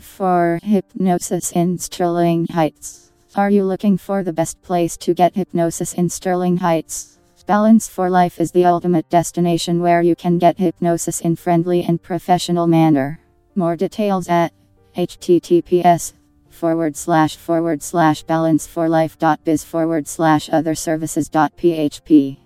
For hypnosis in Sterling Heights. Are you looking for the best place to get hypnosis in Sterling Heights? Balance for Life is the ultimate destination where you can get hypnosis in friendly and professional manner. More details at https forward slash forward slash balance for life.biz forward slash other services.php.